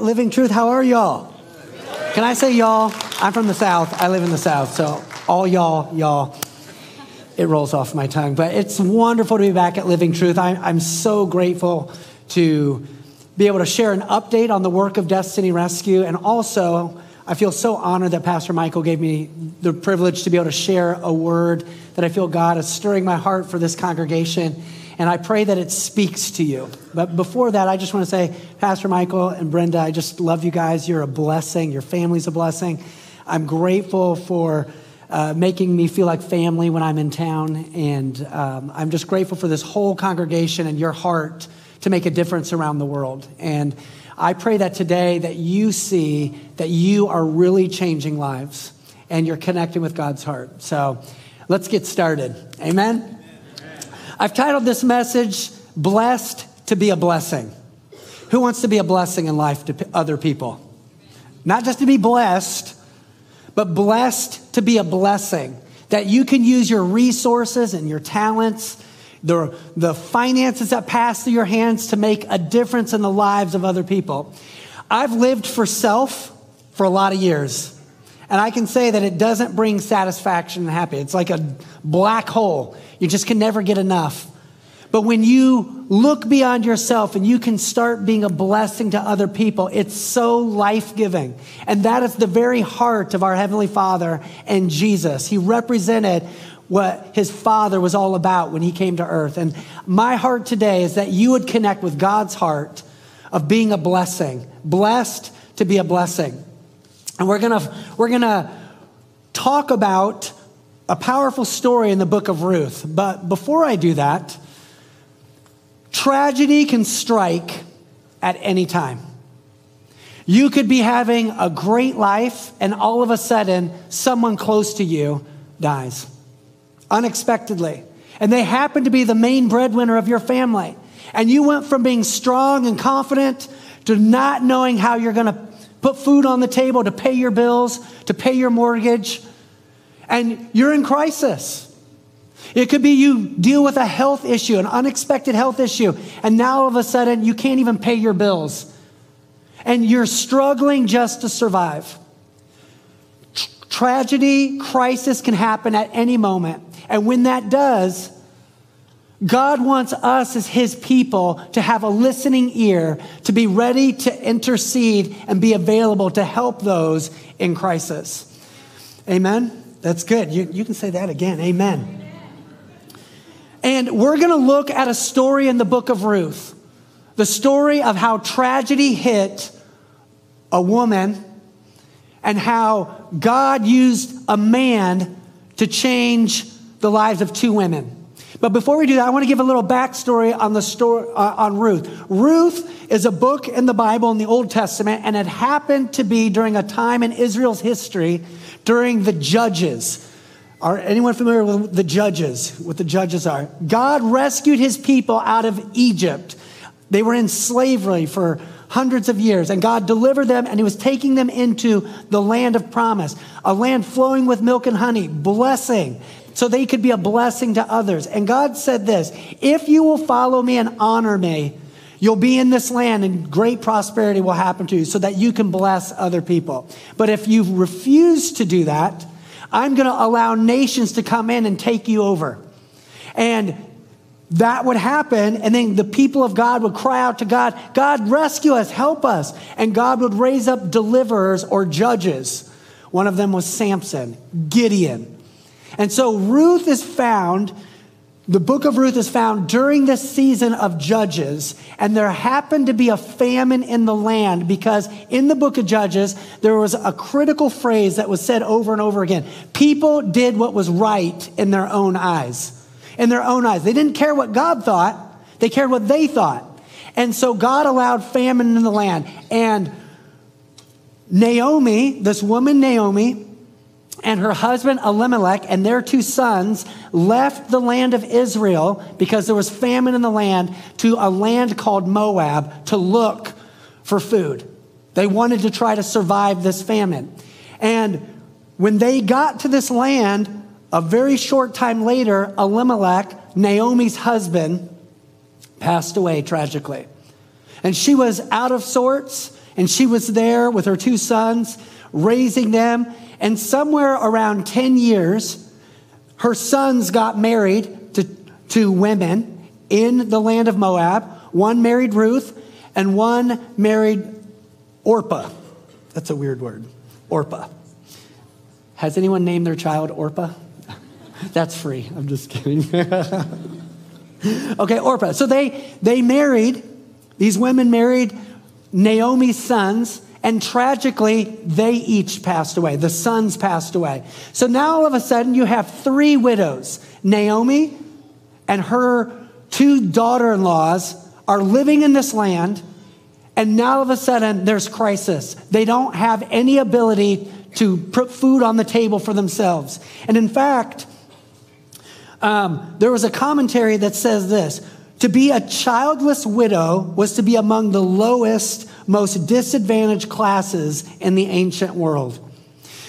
Living Truth, how are y'all? Can I say y'all? I'm from the South. I live in the South. So, all y'all, y'all. It rolls off my tongue. But it's wonderful to be back at Living Truth. I, I'm so grateful to be able to share an update on the work of Destiny Rescue. And also, I feel so honored that Pastor Michael gave me the privilege to be able to share a word that I feel God is stirring my heart for this congregation and I pray that it speaks to you. But before that, I just want to say, Pastor Michael and Brenda, I just love you guys. You're a blessing. Your family's a blessing. I'm grateful for uh, making me feel like family when I'm in town. And um, I'm just grateful for this whole congregation and your heart to make a difference around the world. And I pray that today that you see that you are really changing lives and you're connecting with God's heart. So let's get started. Amen. I've titled this message, Blessed to be a Blessing. Who wants to be a blessing in life to other people? Not just to be blessed, but blessed to be a blessing. That you can use your resources and your talents, the, the finances that pass through your hands to make a difference in the lives of other people. I've lived for self for a lot of years. And I can say that it doesn't bring satisfaction and happiness. It's like a black hole. You just can never get enough. But when you look beyond yourself and you can start being a blessing to other people, it's so life giving. And that is the very heart of our Heavenly Father and Jesus. He represented what his Father was all about when he came to earth. And my heart today is that you would connect with God's heart of being a blessing, blessed to be a blessing. And we're going to we're going to talk about a powerful story in the book of Ruth. But before I do that, tragedy can strike at any time. You could be having a great life, and all of a sudden, someone close to you dies unexpectedly. And they happen to be the main breadwinner of your family. And you went from being strong and confident to not knowing how you're going to put food on the table, to pay your bills, to pay your mortgage, and you're in crisis. It could be you deal with a health issue, an unexpected health issue, and now all of a sudden you can't even pay your bills. And you're struggling just to survive. tragedy, crisis can happen at any moment. And when that does, God wants us as His people to have a listening ear, to be ready to intercede and be available to help those in crisis. Amen? That's good. You, you can say that again. Amen. And we're going to look at a story in the book of Ruth the story of how tragedy hit a woman and how God used a man to change the lives of two women. But before we do that, I want to give a little backstory on the story uh, on Ruth. Ruth is a book in the Bible in the Old Testament, and it happened to be during a time in Israel's history during the Judges. Are anyone familiar with the Judges? What the Judges are? God rescued His people out of Egypt. They were in slavery for hundreds of years, and God delivered them, and He was taking them into the land of promise, a land flowing with milk and honey, blessing so they could be a blessing to others. And God said this if you will follow me and honor me, you'll be in this land and great prosperity will happen to you so that you can bless other people. But if you refuse to do that, I'm going to allow nations to come in and take you over. And that would happen, and then the people of God would cry out to God, God, rescue us, help us. And God would raise up deliverers or judges. One of them was Samson, Gideon, and so Ruth is found, the book of Ruth is found during this season of Judges, and there happened to be a famine in the land because in the book of Judges, there was a critical phrase that was said over and over again. People did what was right in their own eyes. In their own eyes. They didn't care what God thought, they cared what they thought. And so God allowed famine in the land. And Naomi, this woman Naomi, and her husband Elimelech and their two sons left the land of Israel because there was famine in the land to a land called Moab to look for food. They wanted to try to survive this famine. And when they got to this land, a very short time later, Elimelech, Naomi's husband, passed away tragically. And she was out of sorts. And she was there with her two sons, raising them. And somewhere around 10 years, her sons got married to, to women in the land of Moab. One married Ruth, and one married Orpah. That's a weird word. Orpah. Has anyone named their child Orpah? That's free. I'm just kidding. okay, Orpah. So they they married, these women married Naomi's sons, and tragically, they each passed away. The sons passed away. So now all of a sudden you have three widows. Naomi and her two daughter-in-laws are living in this land, and now all of a sudden there's crisis. They don't have any ability to put food on the table for themselves. And in fact, um, there was a commentary that says this to be a childless widow was to be among the lowest, most disadvantaged classes in the ancient world.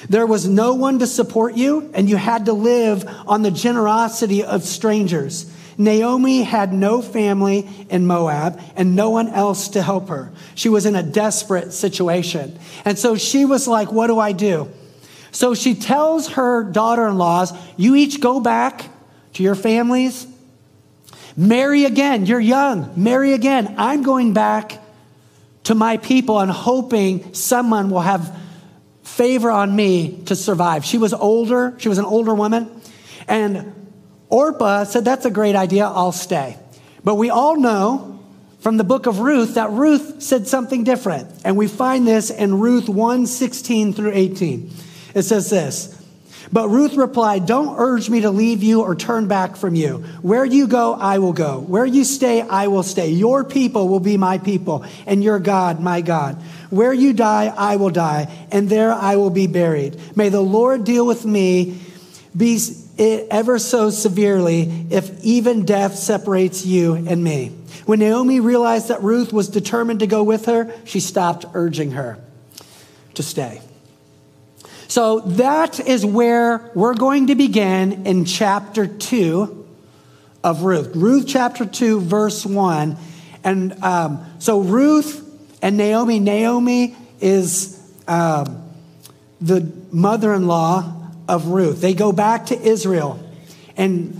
There was no one to support you, and you had to live on the generosity of strangers. Naomi had no family in Moab and no one else to help her. She was in a desperate situation. And so she was like, What do I do? So she tells her daughter in laws, You each go back to your families, marry again. You're young, marry again. I'm going back to my people and hoping someone will have favor on me to survive. She was older, she was an older woman. And Orpah said, That's a great idea, I'll stay. But we all know from the book of Ruth that Ruth said something different. And we find this in Ruth 1 16 through 18. It says this. But Ruth replied, Don't urge me to leave you or turn back from you. Where you go, I will go. Where you stay, I will stay. Your people will be my people, and your God, my God. Where you die, I will die, and there I will be buried. May the Lord deal with me. Be it ever so severely if even death separates you and me. When Naomi realized that Ruth was determined to go with her, she stopped urging her to stay. So that is where we're going to begin in chapter 2 of Ruth. Ruth chapter 2, verse 1. And um, so Ruth and Naomi, Naomi is um, the mother in law of Ruth. They go back to Israel. And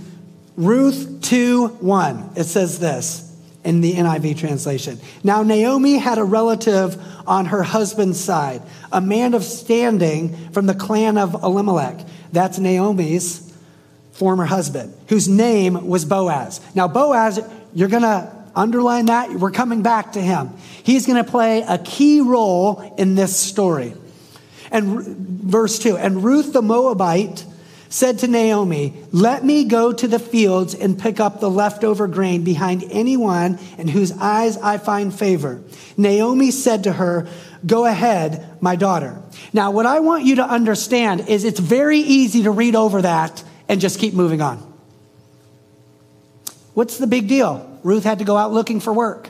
Ruth 2 1, it says this in the NIV translation. Now, Naomi had a relative on her husband's side, a man of standing from the clan of Elimelech. That's Naomi's former husband, whose name was Boaz. Now, Boaz, you're going to underline that. We're coming back to him. He's going to play a key role in this story. And verse 2 And Ruth the Moabite said to Naomi, Let me go to the fields and pick up the leftover grain behind anyone in whose eyes I find favor. Naomi said to her, Go ahead, my daughter. Now, what I want you to understand is it's very easy to read over that and just keep moving on. What's the big deal? Ruth had to go out looking for work,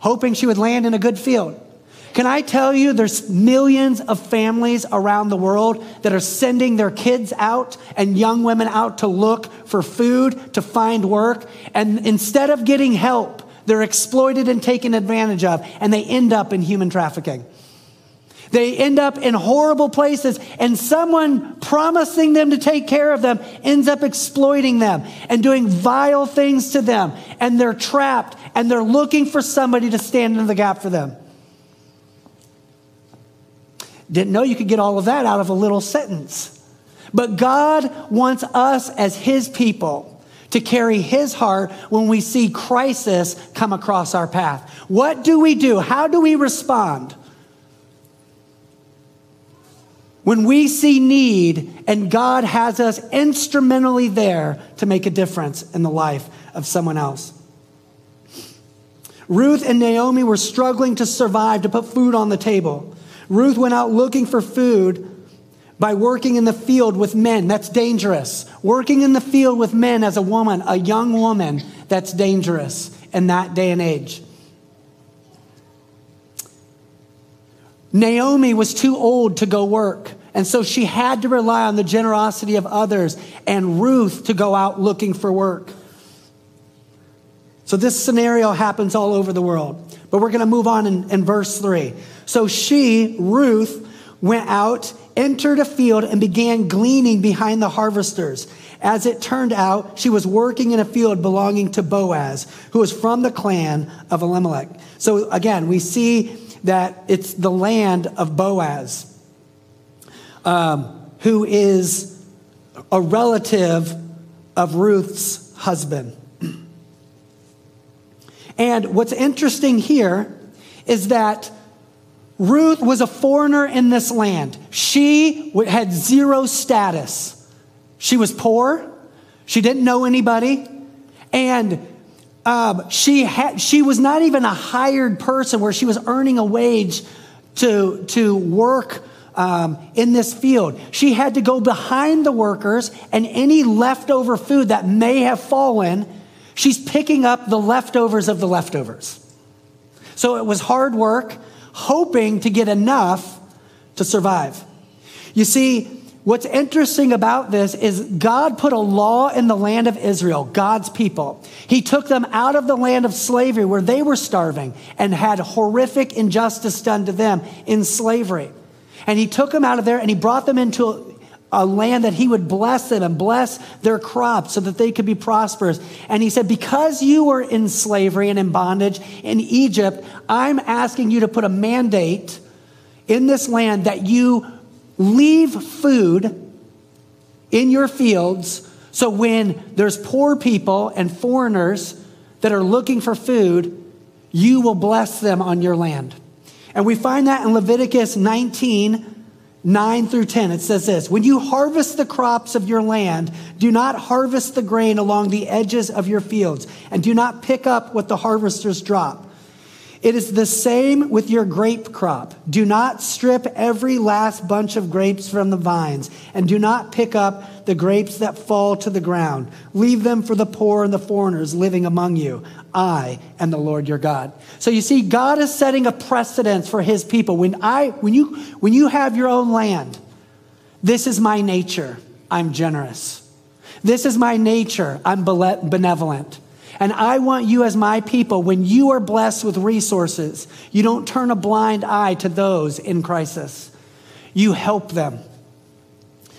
hoping she would land in a good field. Can I tell you, there's millions of families around the world that are sending their kids out and young women out to look for food, to find work. And instead of getting help, they're exploited and taken advantage of, and they end up in human trafficking. They end up in horrible places, and someone promising them to take care of them ends up exploiting them and doing vile things to them. And they're trapped, and they're looking for somebody to stand in the gap for them. Didn't know you could get all of that out of a little sentence. But God wants us as His people to carry His heart when we see crisis come across our path. What do we do? How do we respond? When we see need and God has us instrumentally there to make a difference in the life of someone else. Ruth and Naomi were struggling to survive, to put food on the table. Ruth went out looking for food by working in the field with men. That's dangerous. Working in the field with men as a woman, a young woman, that's dangerous in that day and age. Naomi was too old to go work. And so she had to rely on the generosity of others and Ruth to go out looking for work. So this scenario happens all over the world. But we're going to move on in, in verse 3. So she, Ruth, went out, entered a field, and began gleaning behind the harvesters. As it turned out, she was working in a field belonging to Boaz, who was from the clan of Elimelech. So again, we see that it's the land of Boaz, um, who is a relative of Ruth's husband. And what's interesting here is that Ruth was a foreigner in this land. She had zero status. She was poor. She didn't know anybody. And um, she, had, she was not even a hired person where she was earning a wage to, to work um, in this field. She had to go behind the workers, and any leftover food that may have fallen, she's picking up the leftovers of the leftovers. So it was hard work hoping to get enough to survive. You see, what's interesting about this is God put a law in the land of Israel, God's people. He took them out of the land of slavery where they were starving and had horrific injustice done to them in slavery. And he took them out of there and he brought them into a land that he would bless them and bless their crops so that they could be prosperous. And he said, Because you were in slavery and in bondage in Egypt, I'm asking you to put a mandate in this land that you leave food in your fields so when there's poor people and foreigners that are looking for food, you will bless them on your land. And we find that in Leviticus 19 9 through 10, it says this When you harvest the crops of your land, do not harvest the grain along the edges of your fields, and do not pick up what the harvesters drop. It is the same with your grape crop. Do not strip every last bunch of grapes from the vines, and do not pick up the grapes that fall to the ground. Leave them for the poor and the foreigners living among you. I am the Lord your God. So you see, God is setting a precedence for his people. When I when you when you have your own land, this is my nature. I'm generous. This is my nature. I'm benevolent. And I want you, as my people, when you are blessed with resources, you don't turn a blind eye to those in crisis. You help them.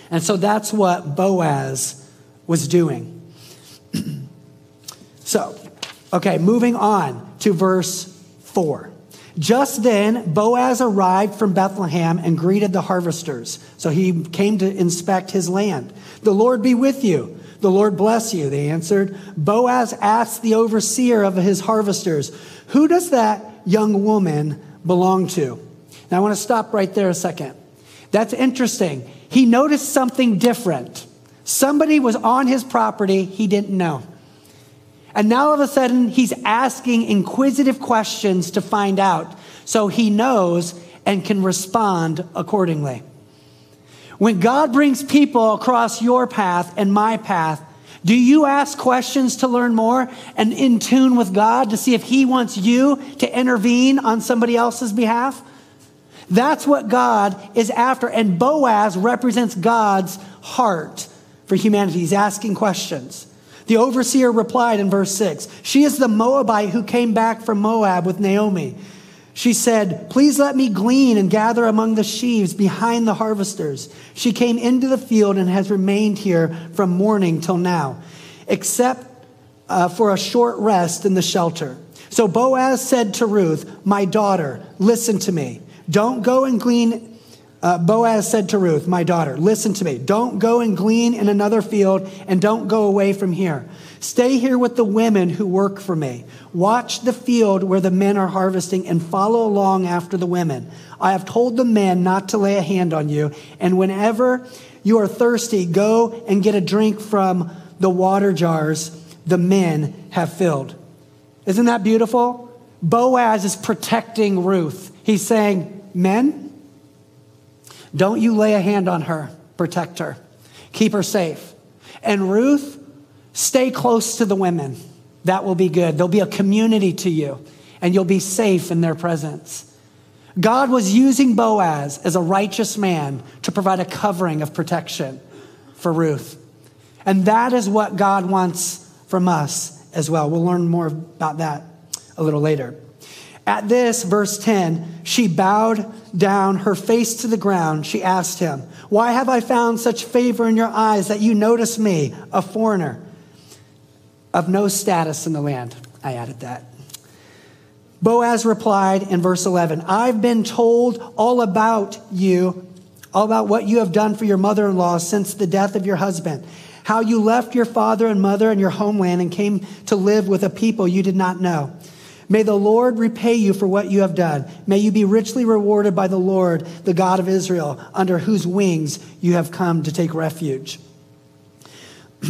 And so that's what Boaz was doing. so, okay, moving on to verse 4. Just then, Boaz arrived from Bethlehem and greeted the harvesters. So he came to inspect his land. The Lord be with you. The Lord bless you, they answered. Boaz asked the overseer of his harvesters, Who does that young woman belong to? Now I want to stop right there a second. That's interesting. He noticed something different. Somebody was on his property he didn't know. And now all of a sudden, he's asking inquisitive questions to find out so he knows and can respond accordingly. When God brings people across your path and my path, do you ask questions to learn more and in tune with God to see if He wants you to intervene on somebody else's behalf? That's what God is after. And Boaz represents God's heart for humanity. He's asking questions. The overseer replied in verse 6 She is the Moabite who came back from Moab with Naomi. She said, Please let me glean and gather among the sheaves behind the harvesters. She came into the field and has remained here from morning till now, except uh, for a short rest in the shelter. So Boaz said to Ruth, My daughter, listen to me. Don't go and glean. Uh, Boaz said to Ruth, My daughter, listen to me. Don't go and glean in another field and don't go away from here. Stay here with the women who work for me. Watch the field where the men are harvesting and follow along after the women. I have told the men not to lay a hand on you, and whenever you are thirsty, go and get a drink from the water jars the men have filled. Isn't that beautiful? Boaz is protecting Ruth. He's saying, Men, don't you lay a hand on her, protect her, keep her safe. And Ruth, Stay close to the women. That will be good. There'll be a community to you, and you'll be safe in their presence. God was using Boaz as a righteous man to provide a covering of protection for Ruth. And that is what God wants from us as well. We'll learn more about that a little later. At this, verse 10, she bowed down, her face to the ground. She asked him, Why have I found such favor in your eyes that you notice me, a foreigner of no status in the land? I added that. Boaz replied in verse 11, I've been told all about you, all about what you have done for your mother in law since the death of your husband, how you left your father and mother and your homeland and came to live with a people you did not know. May the Lord repay you for what you have done. May you be richly rewarded by the Lord, the God of Israel, under whose wings you have come to take refuge.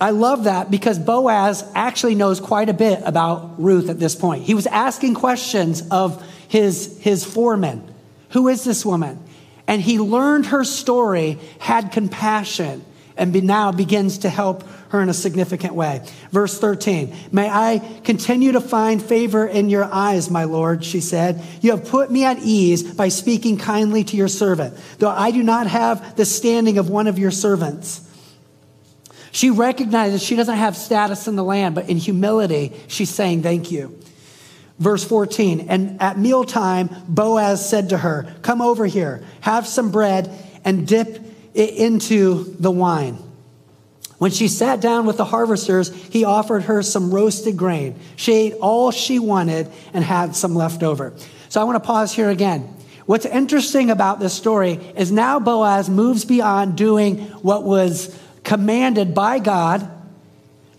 I love that because Boaz actually knows quite a bit about Ruth at this point. He was asking questions of his, his foreman Who is this woman? And he learned her story, had compassion, and now begins to help her in a significant way. Verse 13 May I continue to find favor in your eyes, my Lord, she said. You have put me at ease by speaking kindly to your servant, though I do not have the standing of one of your servants. She recognizes she doesn't have status in the land, but in humility, she's saying thank you. Verse 14, and at mealtime, Boaz said to her, Come over here, have some bread, and dip it into the wine. When she sat down with the harvesters, he offered her some roasted grain. She ate all she wanted and had some left over. So I want to pause here again. What's interesting about this story is now Boaz moves beyond doing what was commanded by God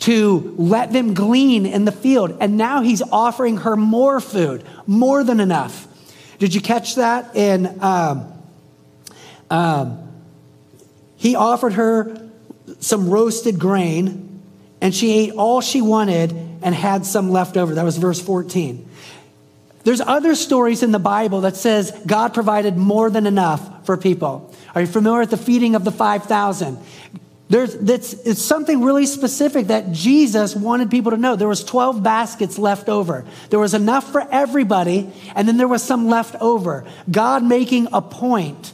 to let them glean in the field. And now he's offering her more food, more than enough. Did you catch that? In um, um, he offered her some roasted grain, and she ate all she wanted and had some left over. That was verse 14. There's other stories in the Bible that says God provided more than enough for people. Are you familiar with the feeding of the 5,000? There's, that's, it's something really specific that Jesus wanted people to know. There was 12 baskets left over. There was enough for everybody, and then there was some left over. God making a point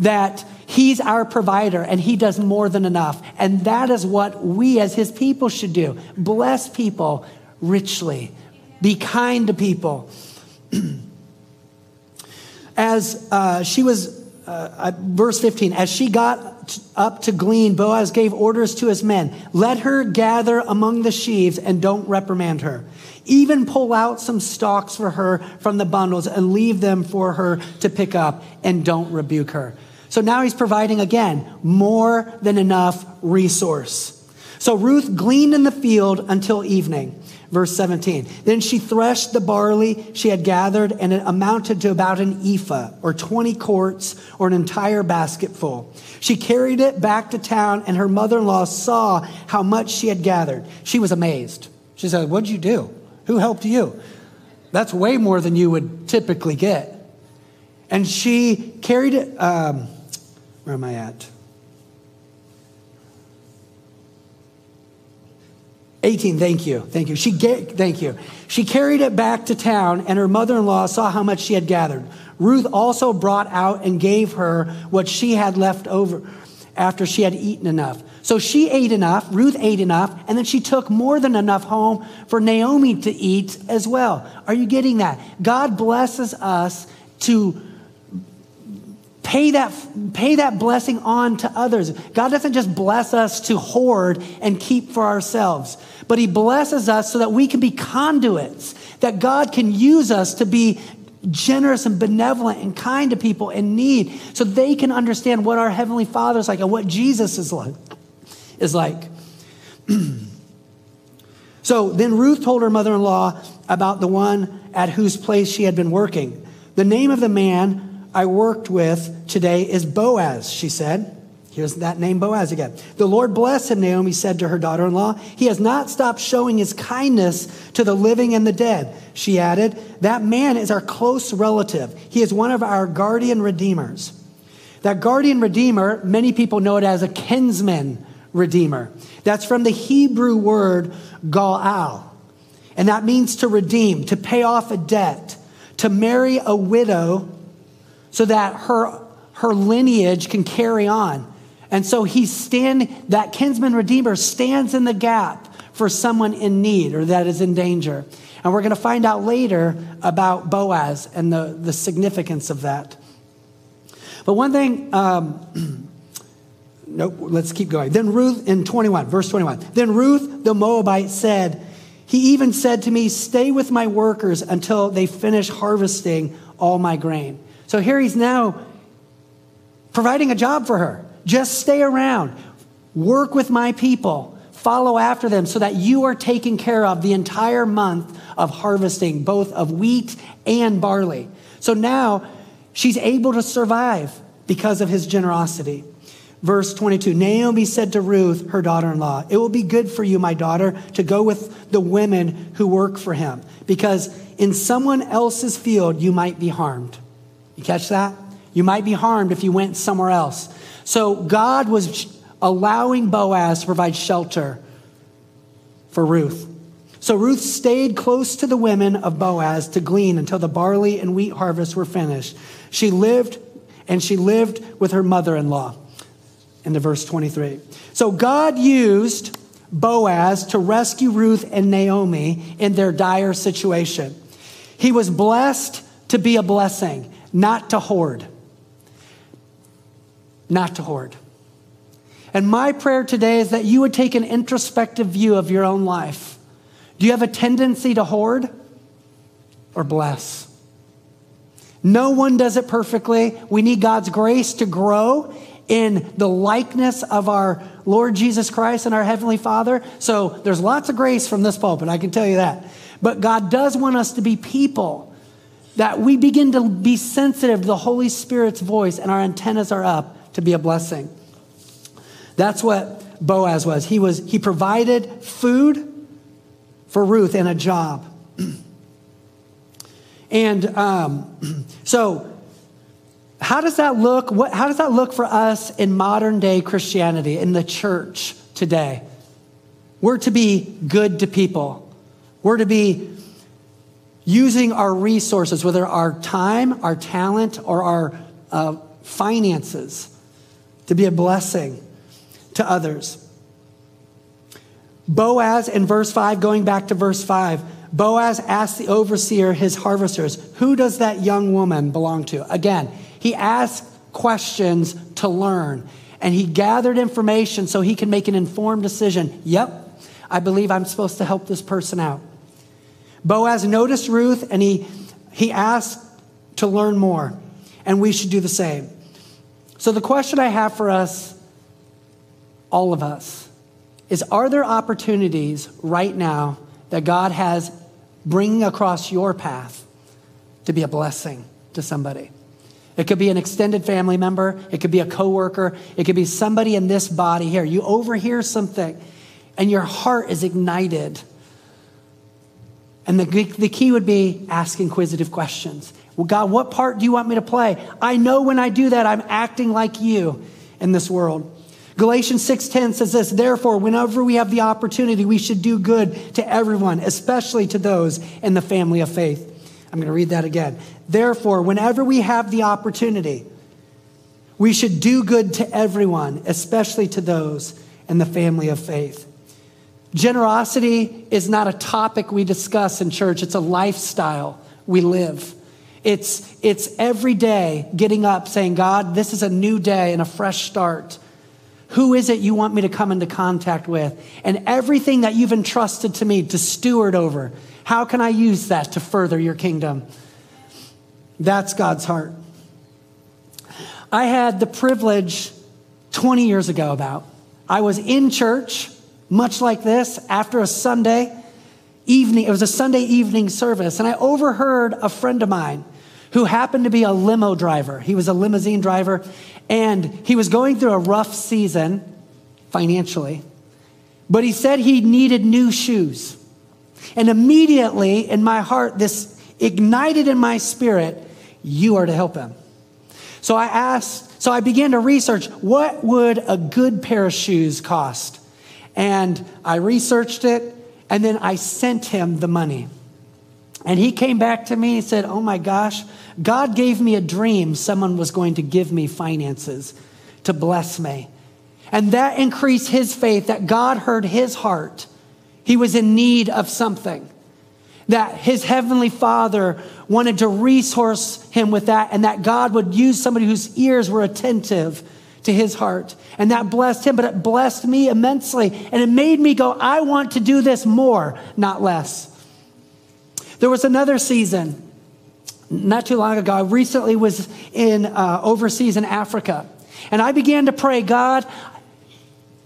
that He's our provider and He does more than enough. And that is what we as His people should do bless people richly, be kind to people. as uh, she was, uh, verse 15, as she got up to glean, Boaz gave orders to his men let her gather among the sheaves and don't reprimand her. Even pull out some stalks for her from the bundles and leave them for her to pick up and don't rebuke her. So now he's providing again more than enough resource. So Ruth gleaned in the field until evening. Verse 17. Then she threshed the barley she had gathered, and it amounted to about an ephah, or 20 quarts, or an entire basket full. She carried it back to town, and her mother in law saw how much she had gathered. She was amazed. She said, What'd you do? Who helped you? That's way more than you would typically get. And she carried it. Um, where am I at? 18, thank you. Thank you. She thank you. She carried it back to town and her mother-in-law saw how much she had gathered. Ruth also brought out and gave her what she had left over after she had eaten enough. So she ate enough, Ruth ate enough, and then she took more than enough home for Naomi to eat as well. Are you getting that? God blesses us to pay that, pay that blessing on to others. God doesn't just bless us to hoard and keep for ourselves, but He blesses us so that we can be conduits, that God can use us to be generous and benevolent and kind to people in need so they can understand what our Heavenly Father is like and what Jesus is like. Is like. so then Ruth told her mother in law about the one at whose place she had been working. The name of the man I worked with today is Boaz, she said. Here's that name Boaz again. The Lord bless him, Naomi said to her daughter in law. He has not stopped showing his kindness to the living and the dead. She added, That man is our close relative. He is one of our guardian redeemers. That guardian redeemer, many people know it as a kinsman redeemer. That's from the Hebrew word galal. And that means to redeem, to pay off a debt, to marry a widow so that her, her lineage can carry on. And so he's stand, that kinsman redeemer stands in the gap for someone in need or that is in danger. And we're going to find out later about Boaz and the, the significance of that. But one thing, um, nope, let's keep going. Then Ruth, in 21, verse 21, then Ruth the Moabite said, He even said to me, Stay with my workers until they finish harvesting all my grain. So here he's now providing a job for her. Just stay around, work with my people follow after them so that you are taken care of the entire month of harvesting, both of wheat and barley. So now she's able to survive because of his generosity. Verse 22 Naomi said to Ruth, her daughter in law, It will be good for you, my daughter, to go with the women who work for him, because in someone else's field you might be harmed. You catch that? You might be harmed if you went somewhere else. So God was allowing Boaz to provide shelter for Ruth. So Ruth stayed close to the women of Boaz to glean until the barley and wheat harvests were finished. She lived and she lived with her mother in. Into verse 23. So God used Boaz to rescue Ruth and Naomi in their dire situation. He was blessed to be a blessing, not to hoard. Not to hoard. And my prayer today is that you would take an introspective view of your own life. Do you have a tendency to hoard or bless? No one does it perfectly. We need God's grace to grow in the likeness of our Lord Jesus Christ and our Heavenly Father. So there's lots of grace from this pulpit, I can tell you that. But God does want us to be people that we begin to be sensitive to the Holy Spirit's voice and our antennas are up to be a blessing. That's what Boaz was. He was he provided food for Ruth and a job. and um, so how does that look? What, how does that look for us in modern day Christianity, in the church today? We're to be good to people. We're to be using our resources, whether our time, our talent, or our uh, finances, to be a blessing to others. Boaz in verse 5, going back to verse 5, Boaz asked the overseer, his harvesters, Who does that young woman belong to? Again, he asked questions to learn, and he gathered information so he can make an informed decision. Yep, I believe I'm supposed to help this person out. Boaz noticed Ruth, and he, he asked to learn more, and we should do the same. So, the question I have for us all of us, is are there opportunities right now that God has bringing across your path to be a blessing to somebody? It could be an extended family member, it could be a coworker, it could be somebody in this body here. You overhear something and your heart is ignited. And the, the key would be ask inquisitive questions. Well, God, what part do you want me to play? I know when I do that, I'm acting like you in this world. Galatians 6:10 says this, therefore whenever we have the opportunity we should do good to everyone, especially to those in the family of faith. I'm going to read that again. Therefore, whenever we have the opportunity, we should do good to everyone, especially to those in the family of faith. Generosity is not a topic we discuss in church, it's a lifestyle we live. It's, it's every day getting up saying, God, this is a new day and a fresh start. Who is it you want me to come into contact with? And everything that you've entrusted to me to steward over, how can I use that to further your kingdom? That's God's heart. I had the privilege 20 years ago about. I was in church, much like this, after a Sunday evening. It was a Sunday evening service, and I overheard a friend of mine who happened to be a limo driver. He was a limousine driver, and he was going through a rough season financially. But he said he needed new shoes. And immediately in my heart, this ignited in my spirit, you are to help him. So I asked, so I began to research what would a good pair of shoes cost? And I researched it, and then I sent him the money. And he came back to me and said, Oh my gosh, God gave me a dream someone was going to give me finances to bless me. And that increased his faith that God heard his heart. He was in need of something. That his heavenly father wanted to resource him with that, and that God would use somebody whose ears were attentive to his heart. And that blessed him, but it blessed me immensely. And it made me go, I want to do this more, not less. There was another season not too long ago. I recently was in uh, overseas in Africa. And I began to pray, God,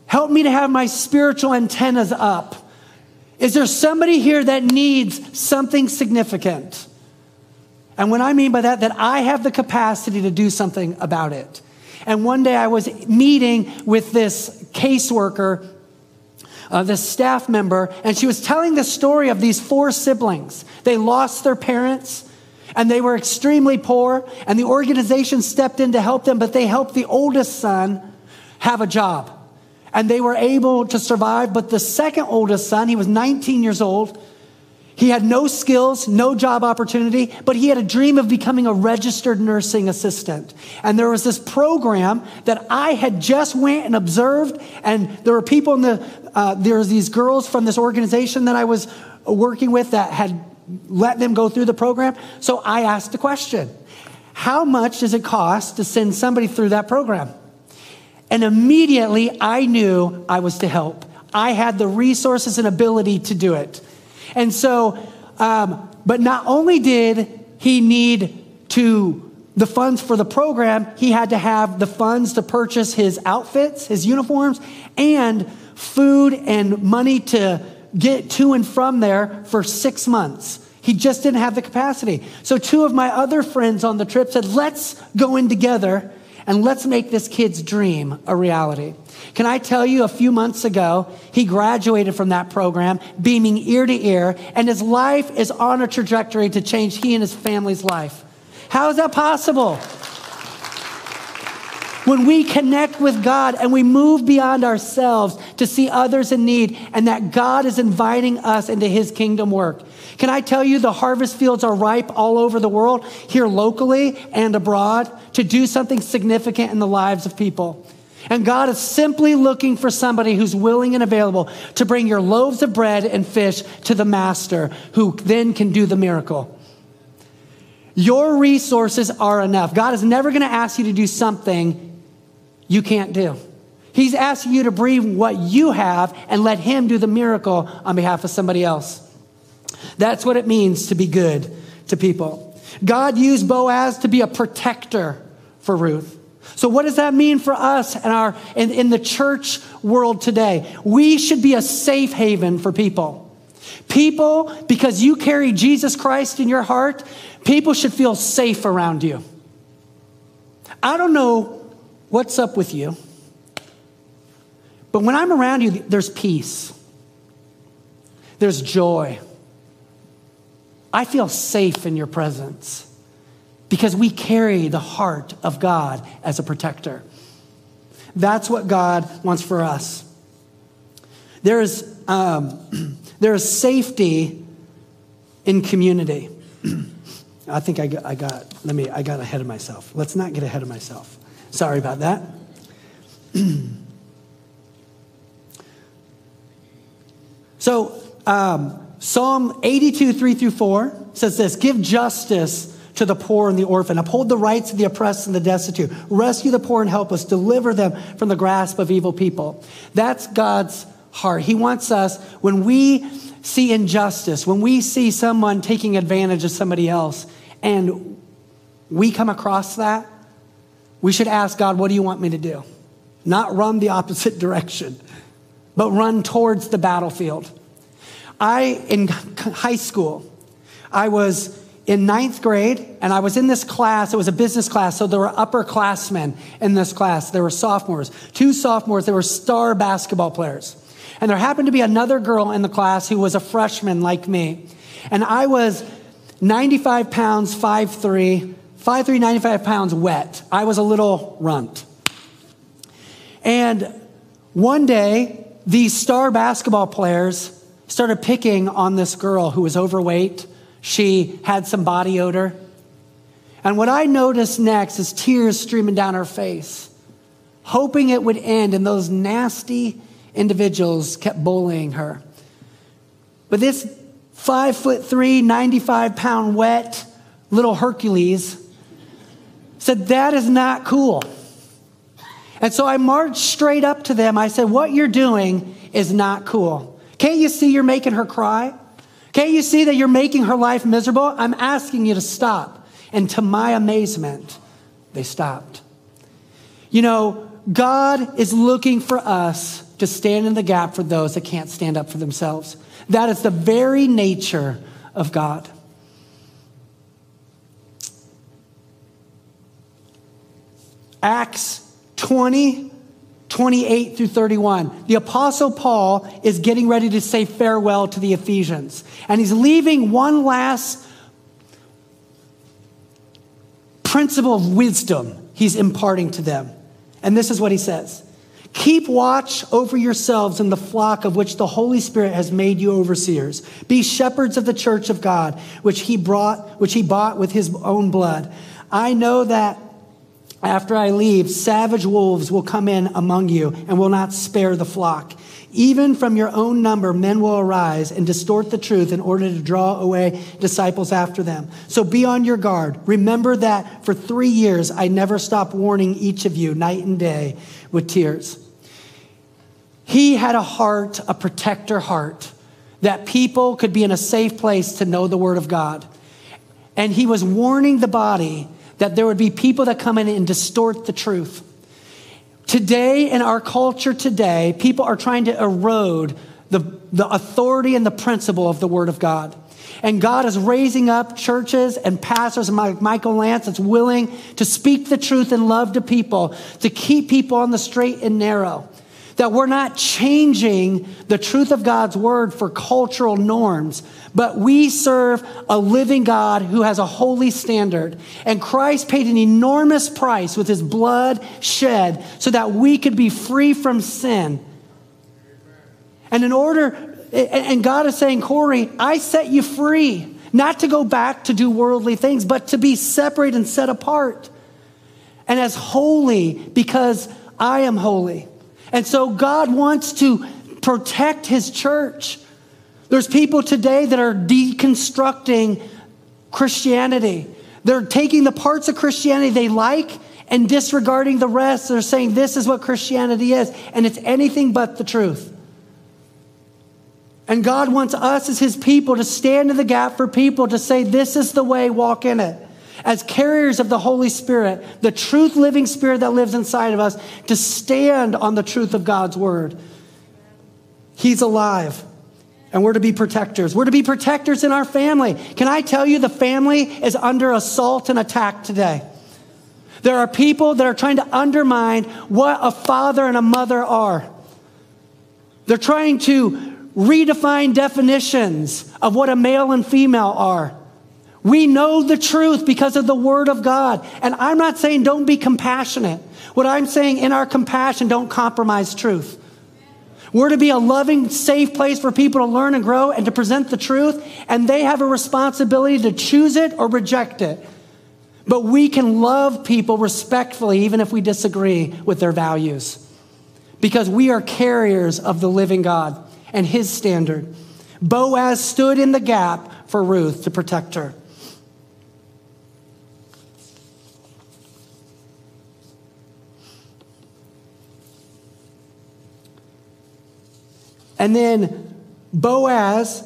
help me to have my spiritual antennas up. Is there somebody here that needs something significant? And when I mean by that, that I have the capacity to do something about it. And one day I was meeting with this caseworker, uh, this staff member, and she was telling the story of these four siblings. They lost their parents and they were extremely poor, and the organization stepped in to help them, but they helped the oldest son have a job. And they were able to survive, but the second oldest son, he was 19 years old, he had no skills, no job opportunity, but he had a dream of becoming a registered nursing assistant. And there was this program that I had just went and observed, and there were people in the, uh, there was these girls from this organization that I was working with that had let them go through the program. So I asked the question, how much does it cost to send somebody through that program? And immediately I knew I was to help. I had the resources and ability to do it. And so, um, but not only did he need to the funds for the program, he had to have the funds to purchase his outfits, his uniforms, and food and money to get to and from there for six months. He just didn't have the capacity. So, two of my other friends on the trip said, Let's go in together and let's make this kid's dream a reality. Can I tell you, a few months ago, he graduated from that program, beaming ear to ear, and his life is on a trajectory to change he and his family's life. How is that possible? When we connect with God and we move beyond ourselves to see others in need, and that God is inviting us into his kingdom work. Can I tell you, the harvest fields are ripe all over the world, here locally and abroad, to do something significant in the lives of people. And God is simply looking for somebody who's willing and available to bring your loaves of bread and fish to the master, who then can do the miracle. Your resources are enough. God is never going to ask you to do something you can't do. He's asking you to bring what you have and let Him do the miracle on behalf of somebody else. That's what it means to be good to people. God used Boaz to be a protector for Ruth. So, what does that mean for us and our in, in the church world today? We should be a safe haven for people. People, because you carry Jesus Christ in your heart, people should feel safe around you. I don't know what's up with you? But when I'm around you, there's peace, there's joy. I feel safe in your presence because we carry the heart of God as a protector. That's what God wants for us. There is, um, there is safety in community. I think I got, I got, let me, I got ahead of myself. Let's not get ahead of myself. Sorry about that. so, um, Psalm 82, 3 through 4 says this Give justice to the poor and the orphan, uphold the rights of the oppressed and the destitute, rescue the poor and helpless, deliver them from the grasp of evil people. That's God's heart. He wants us, when we see injustice, when we see someone taking advantage of somebody else, and we come across that, we should ask God, what do you want me to do? Not run the opposite direction, but run towards the battlefield. I, in high school, I was in ninth grade, and I was in this class. It was a business class, so there were upperclassmen in this class. There were sophomores, two sophomores. They were star basketball players. And there happened to be another girl in the class who was a freshman like me. And I was 95 pounds, 5'3, 5'3", 95 pounds wet. I was a little runt. And one day, these star basketball players started picking on this girl who was overweight. She had some body odor. And what I noticed next is tears streaming down her face, hoping it would end, and those nasty individuals kept bullying her. But this five foot three, 95 pound wet little Hercules said, That is not cool. And so I marched straight up to them. I said, What you're doing is not cool. Can't you see you're making her cry? Can't you see that you're making her life miserable? I'm asking you to stop. And to my amazement, they stopped. You know, God is looking for us to stand in the gap for those that can't stand up for themselves. That is the very nature of God. Acts 20, 28 through 31. The Apostle Paul is getting ready to say farewell to the Ephesians. And he's leaving one last principle of wisdom he's imparting to them. And this is what he says Keep watch over yourselves and the flock of which the Holy Spirit has made you overseers. Be shepherds of the church of God, which he brought, which he bought with his own blood. I know that after I leave, savage wolves will come in among you and will not spare the flock. Even from your own number, men will arise and distort the truth in order to draw away disciples after them. So be on your guard. Remember that for three years I never stopped warning each of you night and day with tears. He had a heart, a protector heart, that people could be in a safe place to know the Word of God. And he was warning the body that there would be people that come in and distort the truth. Today, in our culture today, people are trying to erode the, the authority and the principle of the Word of God. And God is raising up churches and pastors like Michael Lance that's willing to speak the truth and love to people, to keep people on the straight and narrow. That we're not changing the truth of God's word for cultural norms, but we serve a living God who has a holy standard. And Christ paid an enormous price with his blood shed so that we could be free from sin. And in order, and God is saying, Cory, I set you free, not to go back to do worldly things, but to be separate and set apart. And as holy because I am holy. And so God wants to protect his church. There's people today that are deconstructing Christianity. They're taking the parts of Christianity they like and disregarding the rest. They're saying this is what Christianity is, and it's anything but the truth. And God wants us as His people to stand in the gap for people to say, This is the way, walk in it as carriers of the Holy Spirit, the truth living Spirit that lives inside of us, to stand on the truth of God's word. He's alive. And we're to be protectors. We're to be protectors in our family. Can I tell you, the family is under assault and attack today? There are people that are trying to undermine what a father and a mother are. They're trying to redefine definitions of what a male and female are. We know the truth because of the Word of God. And I'm not saying don't be compassionate. What I'm saying in our compassion, don't compromise truth. We're to be a loving, safe place for people to learn and grow and to present the truth, and they have a responsibility to choose it or reject it. But we can love people respectfully, even if we disagree with their values, because we are carriers of the living God and His standard. Boaz stood in the gap for Ruth to protect her. And then Boaz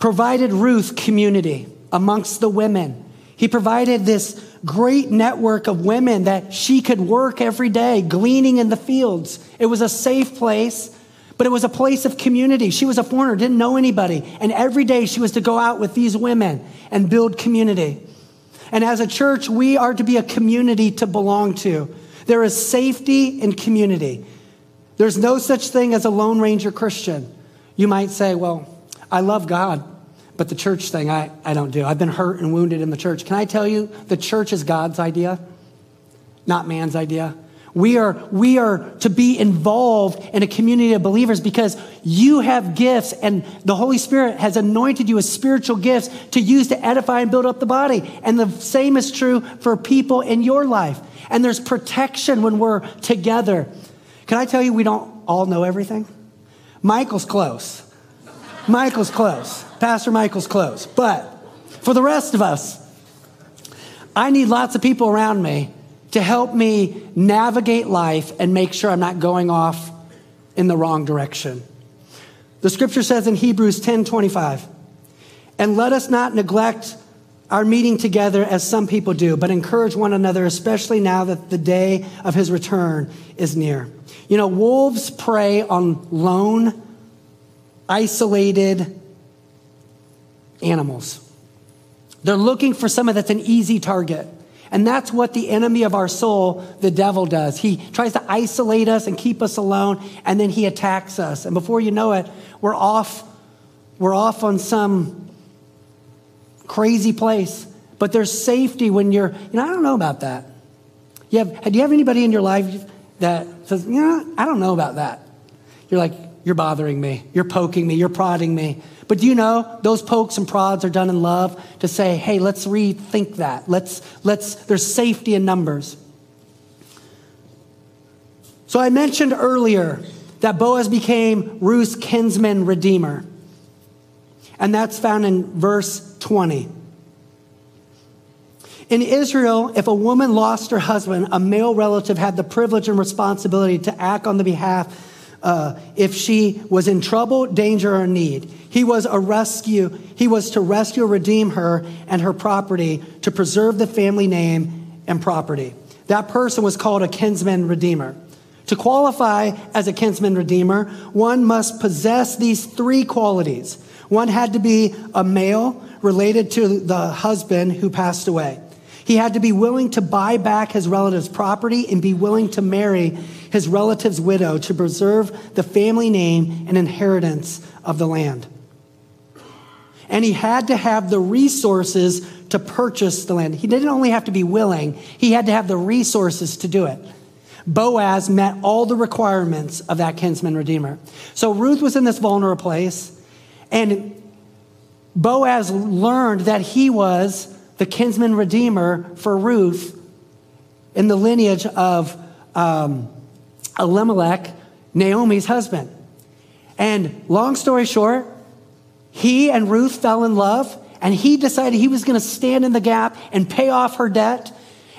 provided Ruth community amongst the women. He provided this great network of women that she could work every day, gleaning in the fields. It was a safe place, but it was a place of community. She was a foreigner, didn't know anybody. And every day she was to go out with these women and build community. And as a church, we are to be a community to belong to. There is safety in community. There's no such thing as a Lone Ranger Christian. You might say, well, I love God, but the church thing I, I don't do. I've been hurt and wounded in the church. Can I tell you, the church is God's idea, not man's idea. We are, we are to be involved in a community of believers because you have gifts and the Holy Spirit has anointed you with spiritual gifts to use to edify and build up the body. And the same is true for people in your life. And there's protection when we're together. Can I tell you, we don't all know everything? Michael's close. Michael's close. Pastor Michael's close. But for the rest of us, I need lots of people around me to help me navigate life and make sure I'm not going off in the wrong direction. The scripture says in Hebrews 10 25, and let us not neglect our meeting together as some people do, but encourage one another, especially now that the day of his return is near. You know, wolves prey on lone, isolated animals. They're looking for someone that's an easy target. And that's what the enemy of our soul, the devil, does. He tries to isolate us and keep us alone, and then he attacks us. And before you know it, we're off, we're off on some crazy place. But there's safety when you're, you know, I don't know about that. You have, do you have anybody in your life that says, you know, I don't know about that? You're like, you're bothering me. You're poking me. You're prodding me. But do you know those pokes and prods are done in love to say, hey, let's rethink that. Let's, let's, there's safety in numbers. So I mentioned earlier that Boaz became Ruth's kinsman redeemer. And that's found in verse 20. In Israel, if a woman lost her husband, a male relative had the privilege and responsibility to act on the behalf uh, if she was in trouble, danger, or need. He was a rescue. He was to rescue, redeem her and her property to preserve the family name and property. That person was called a kinsman redeemer. To qualify as a kinsman redeemer, one must possess these three qualities. One had to be a male related to the husband who passed away. He had to be willing to buy back his relative's property and be willing to marry his relative's widow to preserve the family name and inheritance of the land. And he had to have the resources to purchase the land. He didn't only have to be willing, he had to have the resources to do it. Boaz met all the requirements of that kinsman redeemer. So Ruth was in this vulnerable place, and Boaz learned that he was the kinsman redeemer for Ruth in the lineage of um, Elimelech, Naomi's husband. And long story short, he and Ruth fell in love, and he decided he was going to stand in the gap and pay off her debt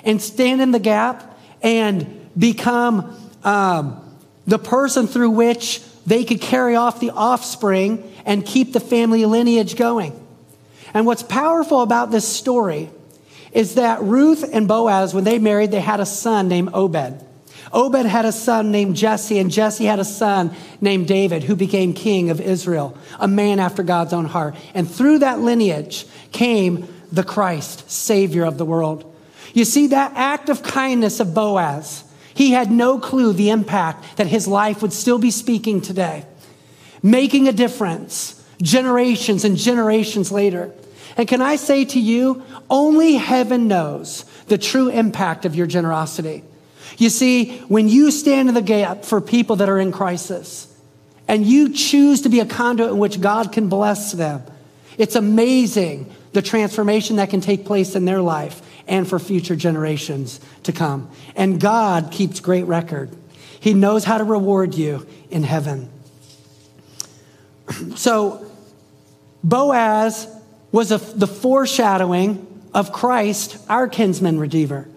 and stand in the gap and become um, the person through which they could carry off the offspring and keep the family lineage going. And what's powerful about this story is that Ruth and Boaz, when they married, they had a son named Obed. Obed had a son named Jesse, and Jesse had a son named David, who became king of Israel, a man after God's own heart. And through that lineage came the Christ, Savior of the world. You see, that act of kindness of Boaz, he had no clue the impact that his life would still be speaking today, making a difference generations and generations later. And can I say to you, only heaven knows the true impact of your generosity. You see, when you stand in the gap for people that are in crisis and you choose to be a conduit in which God can bless them, it's amazing the transformation that can take place in their life and for future generations to come. And God keeps great record. He knows how to reward you in heaven. So, Boaz was a, the foreshadowing of Christ, our kinsman redeemer.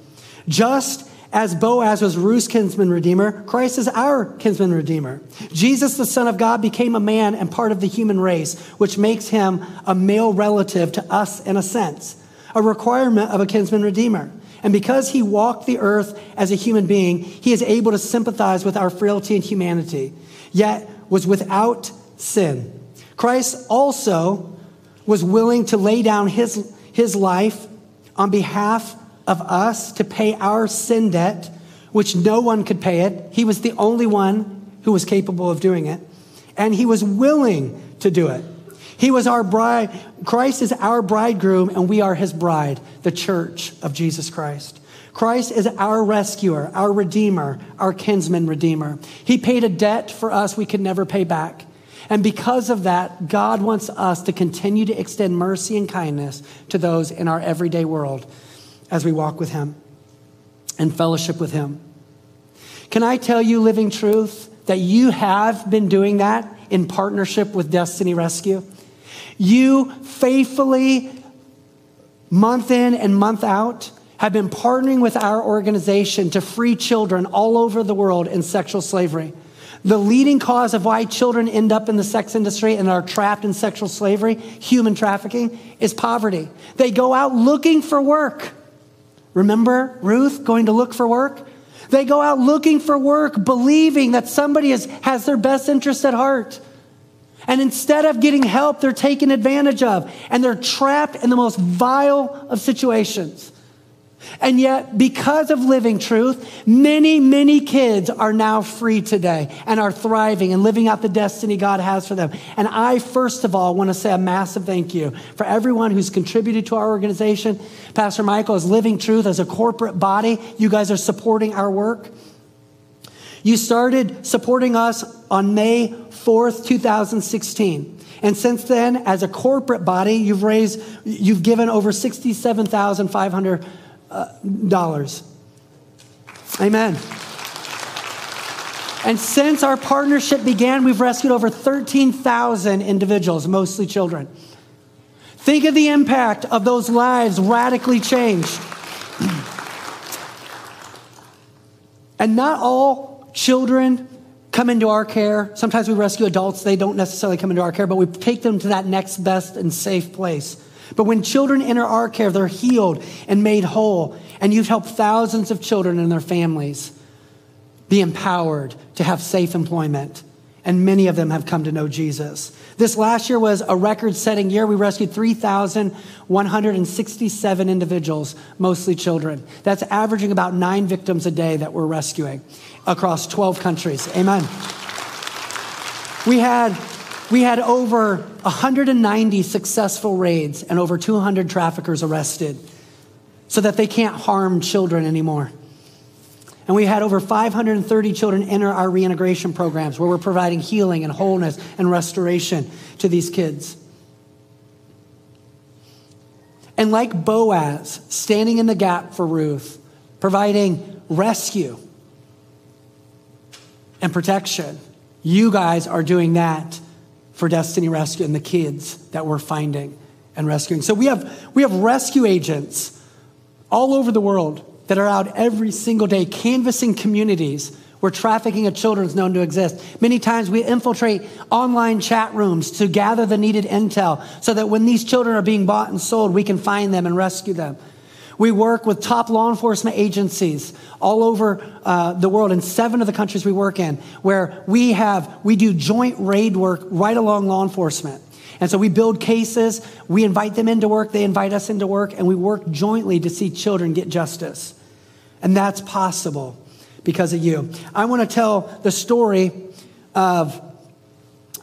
Just as Boaz was Ruth's kinsman redeemer, Christ is our kinsman redeemer. Jesus, the Son of God, became a man and part of the human race, which makes him a male relative to us in a sense, a requirement of a kinsman redeemer. And because he walked the earth as a human being, he is able to sympathize with our frailty and humanity, yet was without sin. Christ also was willing to lay down his, his life on behalf of us to pay our sin debt, which no one could pay it. He was the only one who was capable of doing it. And he was willing to do it. He was our bride. Christ is our bridegroom, and we are his bride, the church of Jesus Christ. Christ is our rescuer, our redeemer, our kinsman redeemer. He paid a debt for us we could never pay back. And because of that, God wants us to continue to extend mercy and kindness to those in our everyday world as we walk with Him and fellowship with Him. Can I tell you, living truth, that you have been doing that in partnership with Destiny Rescue. You faithfully, month in and month out, have been partnering with our organization to free children all over the world in sexual slavery. The leading cause of why children end up in the sex industry and are trapped in sexual slavery, human trafficking, is poverty. They go out looking for work. Remember Ruth going to look for work? They go out looking for work, believing that somebody is, has their best interest at heart. And instead of getting help, they're taken advantage of, and they're trapped in the most vile of situations. And yet, because of living truth, many, many kids are now free today and are thriving and living out the destiny God has for them. And I, first of all, want to say a massive thank you for everyone who's contributed to our organization. Pastor Michael is Living Truth as a corporate body. You guys are supporting our work. You started supporting us on May 4th, 2016. And since then, as a corporate body, you've raised, you've given over 67,500 uh, dollars. Amen. And since our partnership began, we've rescued over 13,000 individuals, mostly children. Think of the impact of those lives radically changed. and not all children come into our care. Sometimes we rescue adults, they don't necessarily come into our care, but we take them to that next best and safe place. But when children enter our care, they're healed and made whole. And you've helped thousands of children and their families be empowered to have safe employment. And many of them have come to know Jesus. This last year was a record setting year. We rescued 3,167 individuals, mostly children. That's averaging about nine victims a day that we're rescuing across 12 countries. Amen. We had we had over 190 successful raids and over 200 traffickers arrested so that they can't harm children anymore. And we had over 530 children enter our reintegration programs where we're providing healing and wholeness and restoration to these kids. And like Boaz, standing in the gap for Ruth, providing rescue and protection, you guys are doing that for Destiny Rescue and the kids that we're finding and rescuing. So we have, we have rescue agents all over the world that are out every single day canvassing communities where trafficking of children is known to exist. Many times we infiltrate online chat rooms to gather the needed intel so that when these children are being bought and sold, we can find them and rescue them. We work with top law enforcement agencies all over uh, the world in seven of the countries we work in, where we have we do joint raid work right along law enforcement. And so we build cases, we invite them into work, they invite us into work, and we work jointly to see children get justice. And that's possible because of you. I want to tell the story of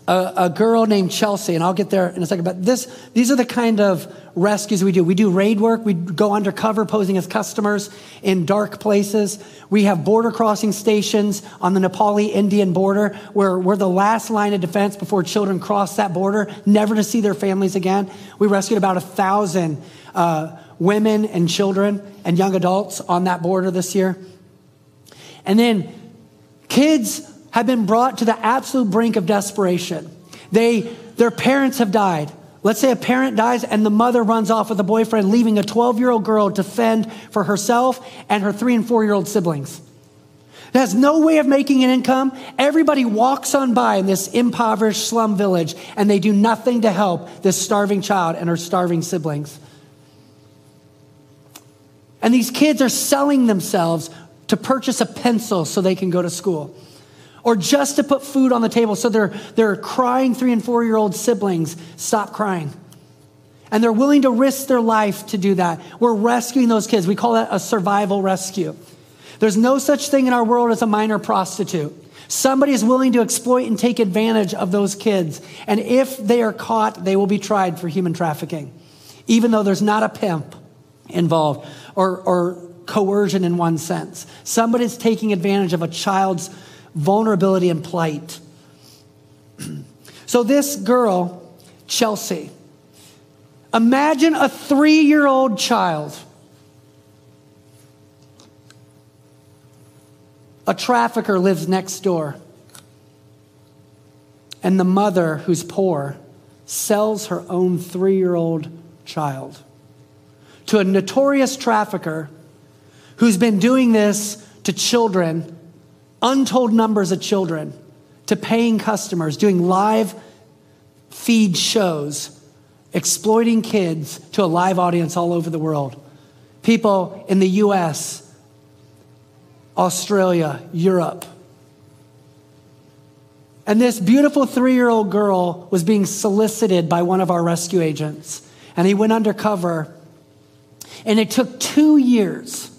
a, a, girl named Chelsea, and I'll get there in a second. But this, these are the kind of rescues we do. We do raid work. We go undercover, posing as customers in dark places. We have border crossing stations on the Nepali Indian border, where we're the last line of defense before children cross that border, never to see their families again. We rescued about a thousand uh, women and children and young adults on that border this year. And then kids have been brought to the absolute brink of desperation. They, their parents have died. Let's say a parent dies and the mother runs off with a boyfriend, leaving a 12 year old girl to fend for herself and her three and four year old siblings. It has no way of making an income. Everybody walks on by in this impoverished slum village and they do nothing to help this starving child and her starving siblings. And these kids are selling themselves to purchase a pencil so they can go to school or just to put food on the table so their, their crying three and four year old siblings stop crying. And they're willing to risk their life to do that. We're rescuing those kids. We call that a survival rescue. There's no such thing in our world as a minor prostitute. Somebody is willing to exploit and take advantage of those kids. And if they are caught, they will be tried for human trafficking, even though there's not a pimp involved or, or coercion in one sense. Somebody's taking advantage of a child's vulnerability and plight. so, this girl, Chelsea, imagine a three year old child, a trafficker lives next door. And the mother, who's poor, sells her own three year old child to a notorious trafficker who's been doing this to children, untold numbers of children, to paying customers, doing live feed shows, exploiting kids to a live audience all over the world. People in the US, Australia, Europe. And this beautiful three year old girl was being solicited by one of our rescue agents. And he went undercover. And it took two years,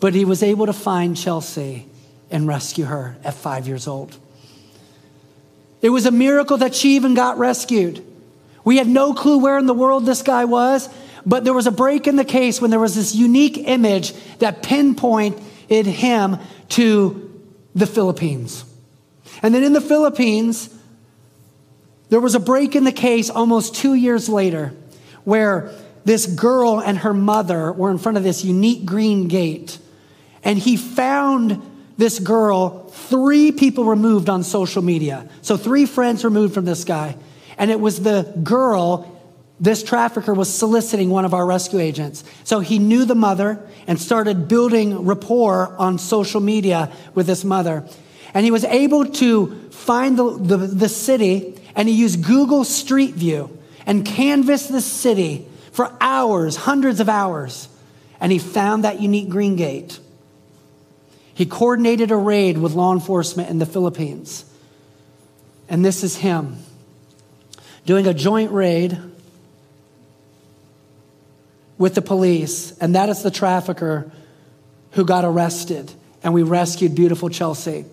but he was able to find Chelsea and rescue her at five years old. It was a miracle that she even got rescued. We had no clue where in the world this guy was, but there was a break in the case when there was this unique image that pinpointed him to the Philippines. And then in the Philippines, there was a break in the case almost two years later where this girl and her mother were in front of this unique green gate. And he found this girl three people removed on social media. So, three friends removed from this guy. And it was the girl, this trafficker was soliciting one of our rescue agents. So, he knew the mother and started building rapport on social media with this mother. And he was able to find the, the, the city and he used Google Street View and canvassed the city for hours, hundreds of hours. And he found that unique green gate. He coordinated a raid with law enforcement in the Philippines. And this is him doing a joint raid with the police. And that is the trafficker who got arrested. And we rescued beautiful Chelsea.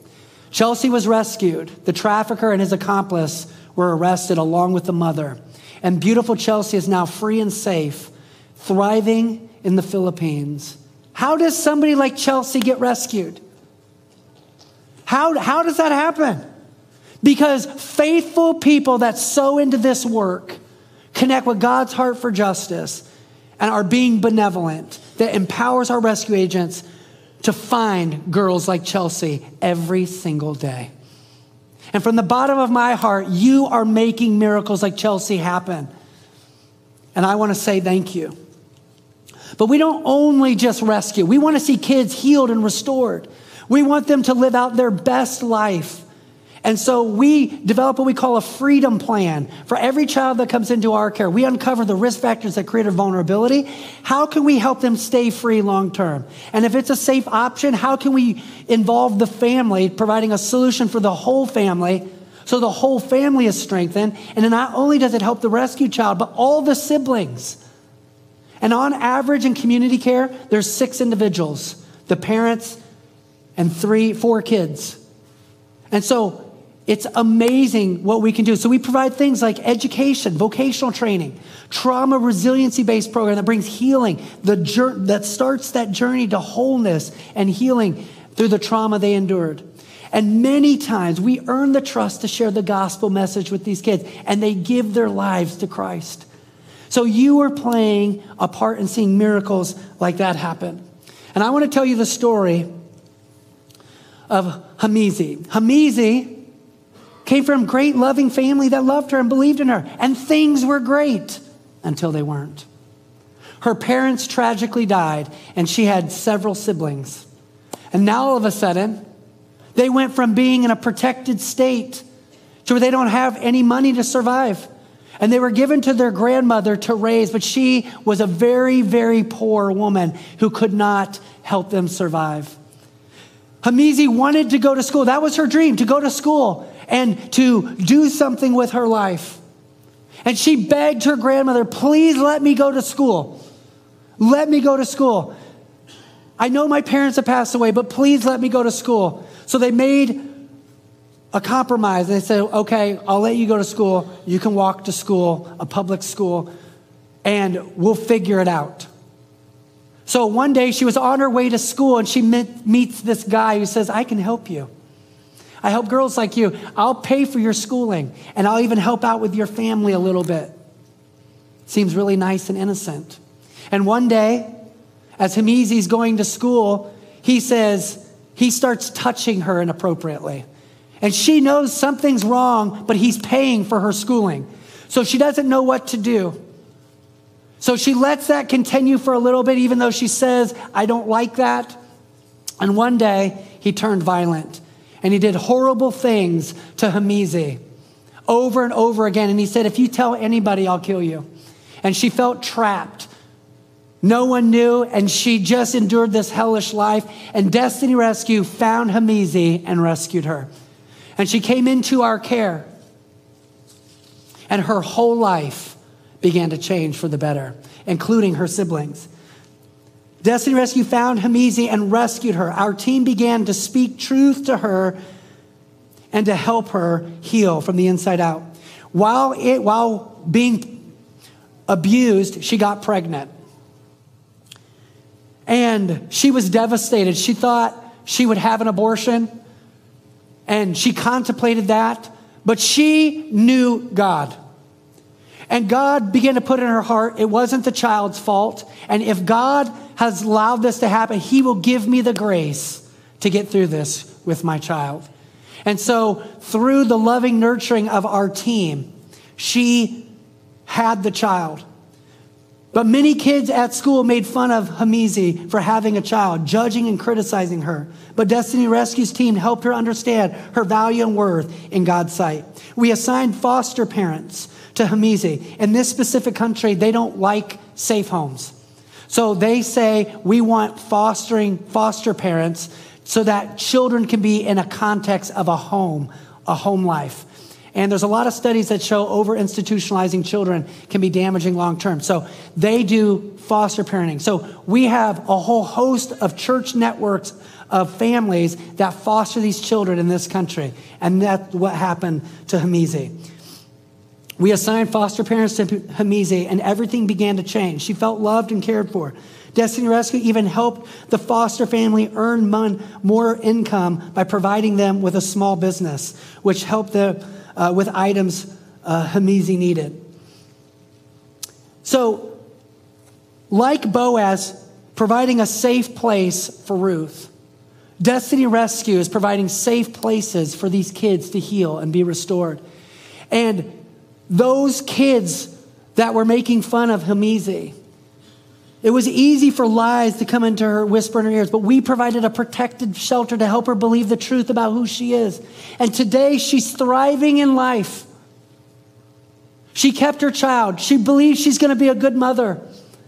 Chelsea was rescued. The trafficker and his accomplice were arrested along with the mother. And beautiful Chelsea is now free and safe, thriving in the Philippines. How does somebody like Chelsea get rescued? How, how does that happen? Because faithful people that sow into this work connect with God's heart for justice and are being benevolent that empowers our rescue agents to find girls like Chelsea every single day. And from the bottom of my heart, you are making miracles like Chelsea happen. And I want to say thank you. But we don't only just rescue, we want to see kids healed and restored. We want them to live out their best life. And so we develop what we call a freedom plan for every child that comes into our care. We uncover the risk factors that create a vulnerability. How can we help them stay free long term? And if it's a safe option, how can we involve the family, providing a solution for the whole family so the whole family is strengthened? And not only does it help the rescue child, but all the siblings. And on average in community care, there's six individuals the parents and three, four kids. And so it's amazing what we can do. So we provide things like education, vocational training, trauma resiliency based program that brings healing, the journey that starts that journey to wholeness and healing through the trauma they endured. And many times we earn the trust to share the gospel message with these kids and they give their lives to Christ. So you were playing a part in seeing miracles like that happen. And I want to tell you the story of Hamizi. Hamizi came from a great loving family that loved her and believed in her. And things were great until they weren't. Her parents tragically died, and she had several siblings. And now all of a sudden, they went from being in a protected state to where they don't have any money to survive. And they were given to their grandmother to raise, but she was a very, very poor woman who could not help them survive. Hamizi wanted to go to school. That was her dream, to go to school and to do something with her life. And she begged her grandmother, please let me go to school. Let me go to school. I know my parents have passed away, but please let me go to school. So they made a compromise. They said, okay, I'll let you go to school. You can walk to school, a public school, and we'll figure it out. So one day she was on her way to school and she meets this guy who says, I can help you. I help girls like you. I'll pay for your schooling and I'll even help out with your family a little bit. Seems really nice and innocent. And one day, as Hamizi's going to school, he says, he starts touching her inappropriately. And she knows something's wrong, but he's paying for her schooling. So she doesn't know what to do. So she lets that continue for a little bit, even though she says, I don't like that. And one day, he turned violent and he did horrible things to Hamizi over and over again. And he said, If you tell anybody, I'll kill you. And she felt trapped. No one knew, and she just endured this hellish life. And Destiny Rescue found Hamizi and rescued her. And she came into our care. And her whole life began to change for the better, including her siblings. Destiny Rescue found Hamizi and rescued her. Our team began to speak truth to her and to help her heal from the inside out. While, it, while being abused, she got pregnant. And she was devastated. She thought she would have an abortion, and she contemplated that, but she knew God. And God began to put in her heart, it wasn't the child's fault. And if God has allowed this to happen, He will give me the grace to get through this with my child. And so, through the loving nurturing of our team, she had the child. But many kids at school made fun of Hamizi for having a child, judging and criticizing her. But Destiny Rescue's team helped her understand her value and worth in God's sight. We assigned foster parents to Hamizi. In this specific country, they don't like safe homes. So they say we want fostering foster parents so that children can be in a context of a home, a home life. And there's a lot of studies that show over institutionalizing children can be damaging long term. So they do foster parenting. So we have a whole host of church networks of families that foster these children in this country. And that's what happened to Hamizi. We assigned foster parents to Hamizi, and everything began to change. She felt loved and cared for. Destiny Rescue even helped the foster family earn more income by providing them with a small business, which helped them uh, with items uh, Hamizi needed. So, like Boaz providing a safe place for Ruth, Destiny Rescue is providing safe places for these kids to heal and be restored. And those kids that were making fun of Hamizi, it was easy for lies to come into her, whisper in her ears, but we provided a protected shelter to help her believe the truth about who she is. And today she's thriving in life. She kept her child. She believes she's going to be a good mother,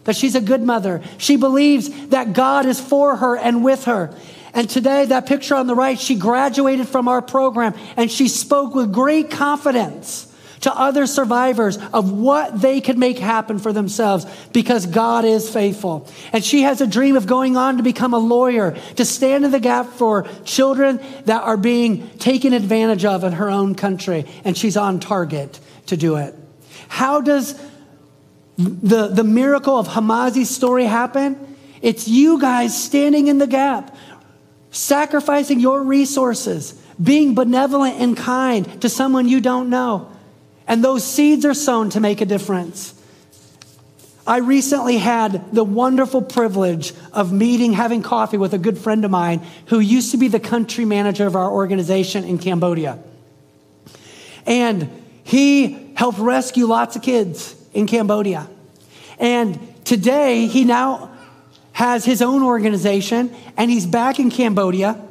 that she's a good mother. She believes that God is for her and with her. And today, that picture on the right, she graduated from our program and she spoke with great confidence to other survivors of what they could make happen for themselves because God is faithful. And she has a dream of going on to become a lawyer, to stand in the gap for children that are being taken advantage of in her own country. And she's on target to do it. How does the, the miracle of Hamizi's story happen? It's you guys standing in the gap, sacrificing your resources, being benevolent and kind to someone you don't know. And those seeds are sown to make a difference. I recently had the wonderful privilege of meeting, having coffee with a good friend of mine who used to be the country manager of our organization in Cambodia. And he helped rescue lots of kids in Cambodia. And today he now has his own organization and he's back in Cambodia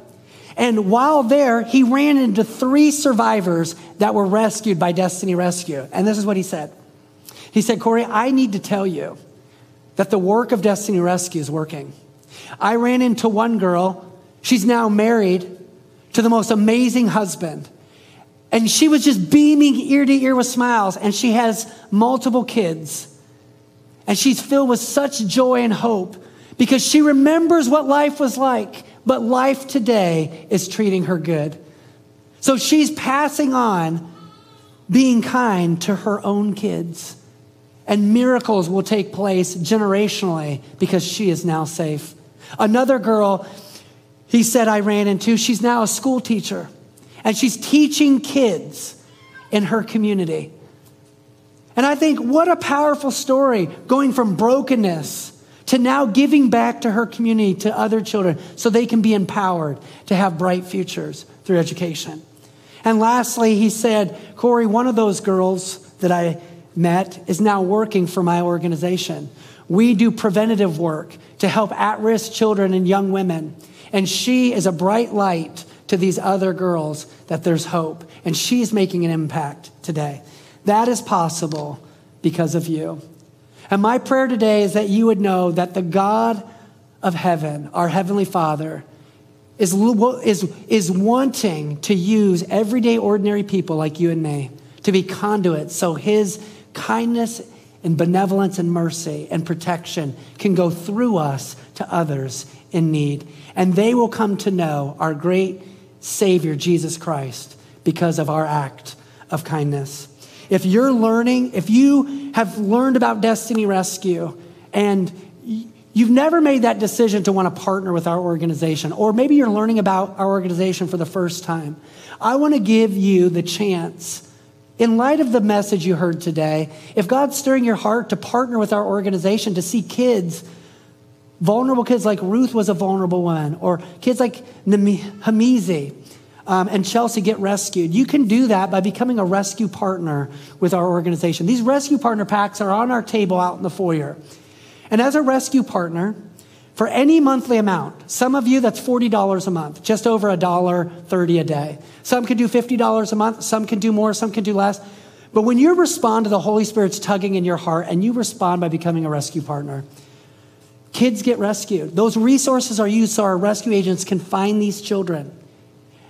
and while there, he ran into three survivors that were rescued by Destiny Rescue. And this is what he said He said, Cory, I need to tell you that the work of Destiny Rescue is working. I ran into one girl, she's now married to the most amazing husband. And she was just beaming ear to ear with smiles, and she has multiple kids. And she's filled with such joy and hope because she remembers what life was like but life today is treating her good. So she's passing on being kind to her own kids. And miracles will take place generationally because she is now safe. Another girl, he said, I ran into, she's now a school teacher. And she's teaching kids in her community. And I think, what a powerful story going from brokenness to now giving back to her community, to other children, so they can be empowered to have bright futures through education. And lastly, he said, Cory, one of those girls that I met is now working for my organization. We do preventative work to help at risk children and young women. And she is a bright light to these other girls that there's hope. And she's making an impact today. That is possible because of you. And my prayer today is that you would know that the God of heaven, our Heavenly Father, is, is, is wanting to use everyday, ordinary people like you and me to be conduits so His kindness and benevolence and mercy and protection can go through us to others in need. And they will come to know our great Savior, Jesus Christ, because of our act of kindness. If you're learning, if you have learned about Destiny Rescue and you've never made that decision to want to partner with our organization, or maybe you're learning about our organization for the first time, I want to give you the chance, in light of the message you heard today, if God's stirring your heart to partner with our organization to see kids, vulnerable kids like Ruth was a vulnerable one, or kids like Hamizi, um, and Chelsea get rescued. You can do that by becoming a rescue partner with our organization. These rescue partner packs are on our table out in the foyer. And as a rescue partner, for any monthly amount, some of you that's $40 a month, just over a dollar 30 a day. Some can do $50 a month, some can do more, some can do less. But when you respond to the Holy Spirit's tugging in your heart and you respond by becoming a rescue partner, kids get rescued. Those resources are used so our rescue agents can find these children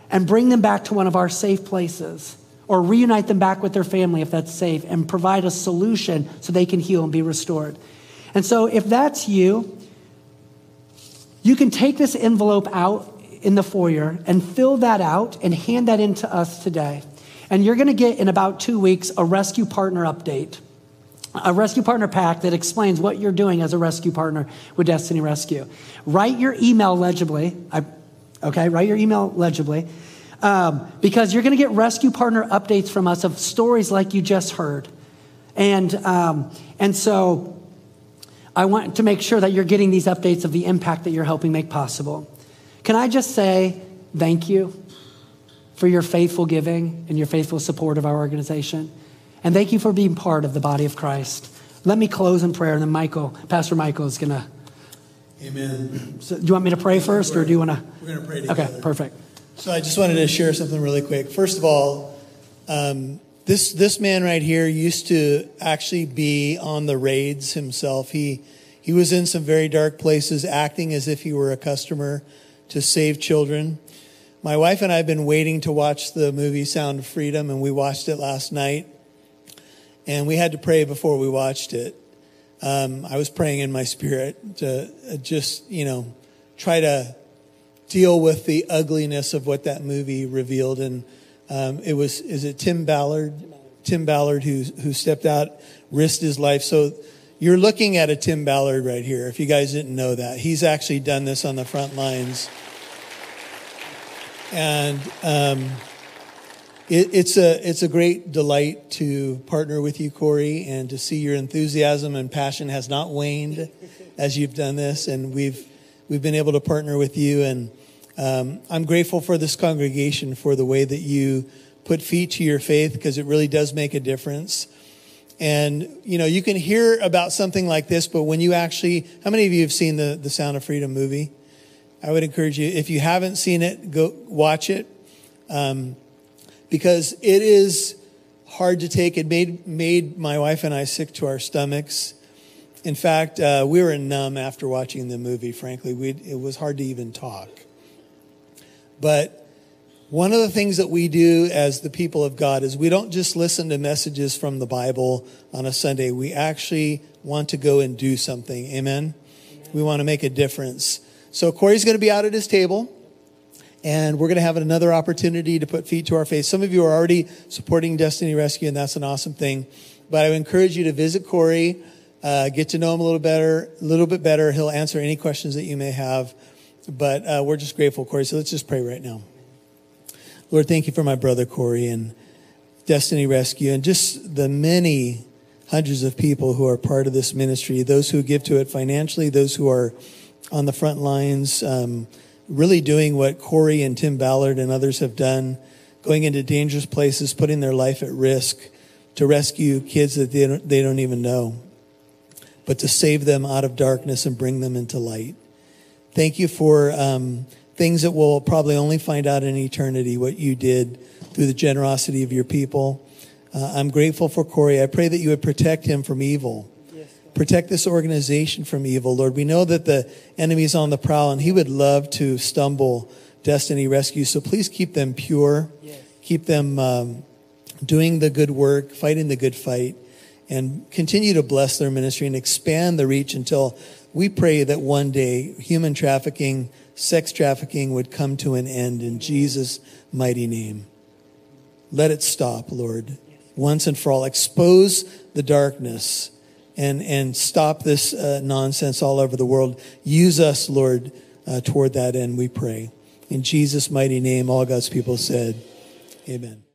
and bring them back to one of our safe places or reunite them back with their family if that's safe and provide a solution so they can heal and be restored. And so if that's you, you can take this envelope out in the foyer and fill that out and hand that in to us today. And you're going to get in about two weeks a rescue partner update, a rescue partner pack that explains what you're doing as a rescue partner with Destiny Rescue. Write your email legibly. I Okay, write your email legibly. Um, because you're going to get rescue partner updates from us of stories like you just heard. And, um, and so I want to make sure that you're getting these updates of the impact that you're helping make possible. Can I just say thank you for your faithful giving and your faithful support of our organization? And thank you for being part of the body of Christ. Let me close in prayer, and then Michael, Pastor Michael, is going to Amen. So do you want me to pray first, or do you want to? We're going to pray together. Okay, perfect. So I just wanted to share something really quick. First of all, um, this this man right here used to actually be on the raids himself. He he was in some very dark places, acting as if he were a customer to save children. My wife and I have been waiting to watch the movie Sound of Freedom, and we watched it last night. And we had to pray before we watched it um, I was praying in my spirit to uh, just, you know, try to deal with the ugliness of what that movie revealed. And um, it was, is it Tim Ballard? Tim Ballard who, who stepped out, risked his life. So you're looking at a Tim Ballard right here, if you guys didn't know that. He's actually done this on the front lines. And um, it, it's a it's a great delight to partner with you, Cory, and to see your enthusiasm and passion has not waned as you've done this, and we've we've been able to partner with you, and um, I'm grateful for this congregation for the way that you put feet to your faith because it really does make a difference. And you know, you can hear about something like this, but when you actually, how many of you have seen the the Sound of Freedom movie? I would encourage you, if you haven't seen it, go watch it. Um, because it is hard to take. It made, made my wife and I sick to our stomachs. In fact, uh, we were numb after watching the movie, frankly. We'd, it was hard to even talk. But one of the things that we do as the people of God is we don't just listen to messages from the Bible on a Sunday. We actually want to go and do something. Amen? We want to make a difference. So Cory's going to be out at his table and we're going to have another opportunity to put feet to our face. Some of you are already supporting Destiny Rescue, and that's an awesome thing. But I would encourage you to visit Cory, uh, get to know him a little better, a little bit better. He'll answer any questions that you may have. But uh, we're just grateful, Cory. So let's just pray right now. Lord, thank you for my brother Cory and Destiny Rescue, and just the many hundreds of people who are part of this ministry. Those who give to it financially, those who are on the front lines. Um, really doing what Cory and Tim Ballard and others have done, going into dangerous places, putting their life at risk to rescue kids that they don't, they don't even know, but to save them out of darkness and bring them into light. Thank you for um, things that we'll probably only find out in eternity, what you did through the generosity of your people. Uh, I'm grateful for Cory. I pray that you would protect him from evil. Protect this organization from evil, Lord. We know that the enemy is on the prowl and he would love to stumble Destiny Rescue. So please keep them pure. Yes. Keep them um, doing the good work, fighting the good fight, and continue to bless their ministry and expand the reach until we pray that one day human trafficking, sex trafficking would come to an end in Jesus' mighty name. Let it stop, Lord, once and for all. Expose the darkness and, and stop this uh, nonsense all over the world. Use us, Lord, uh, toward that end, we pray. In Jesus' mighty name, all God's people said, Amen.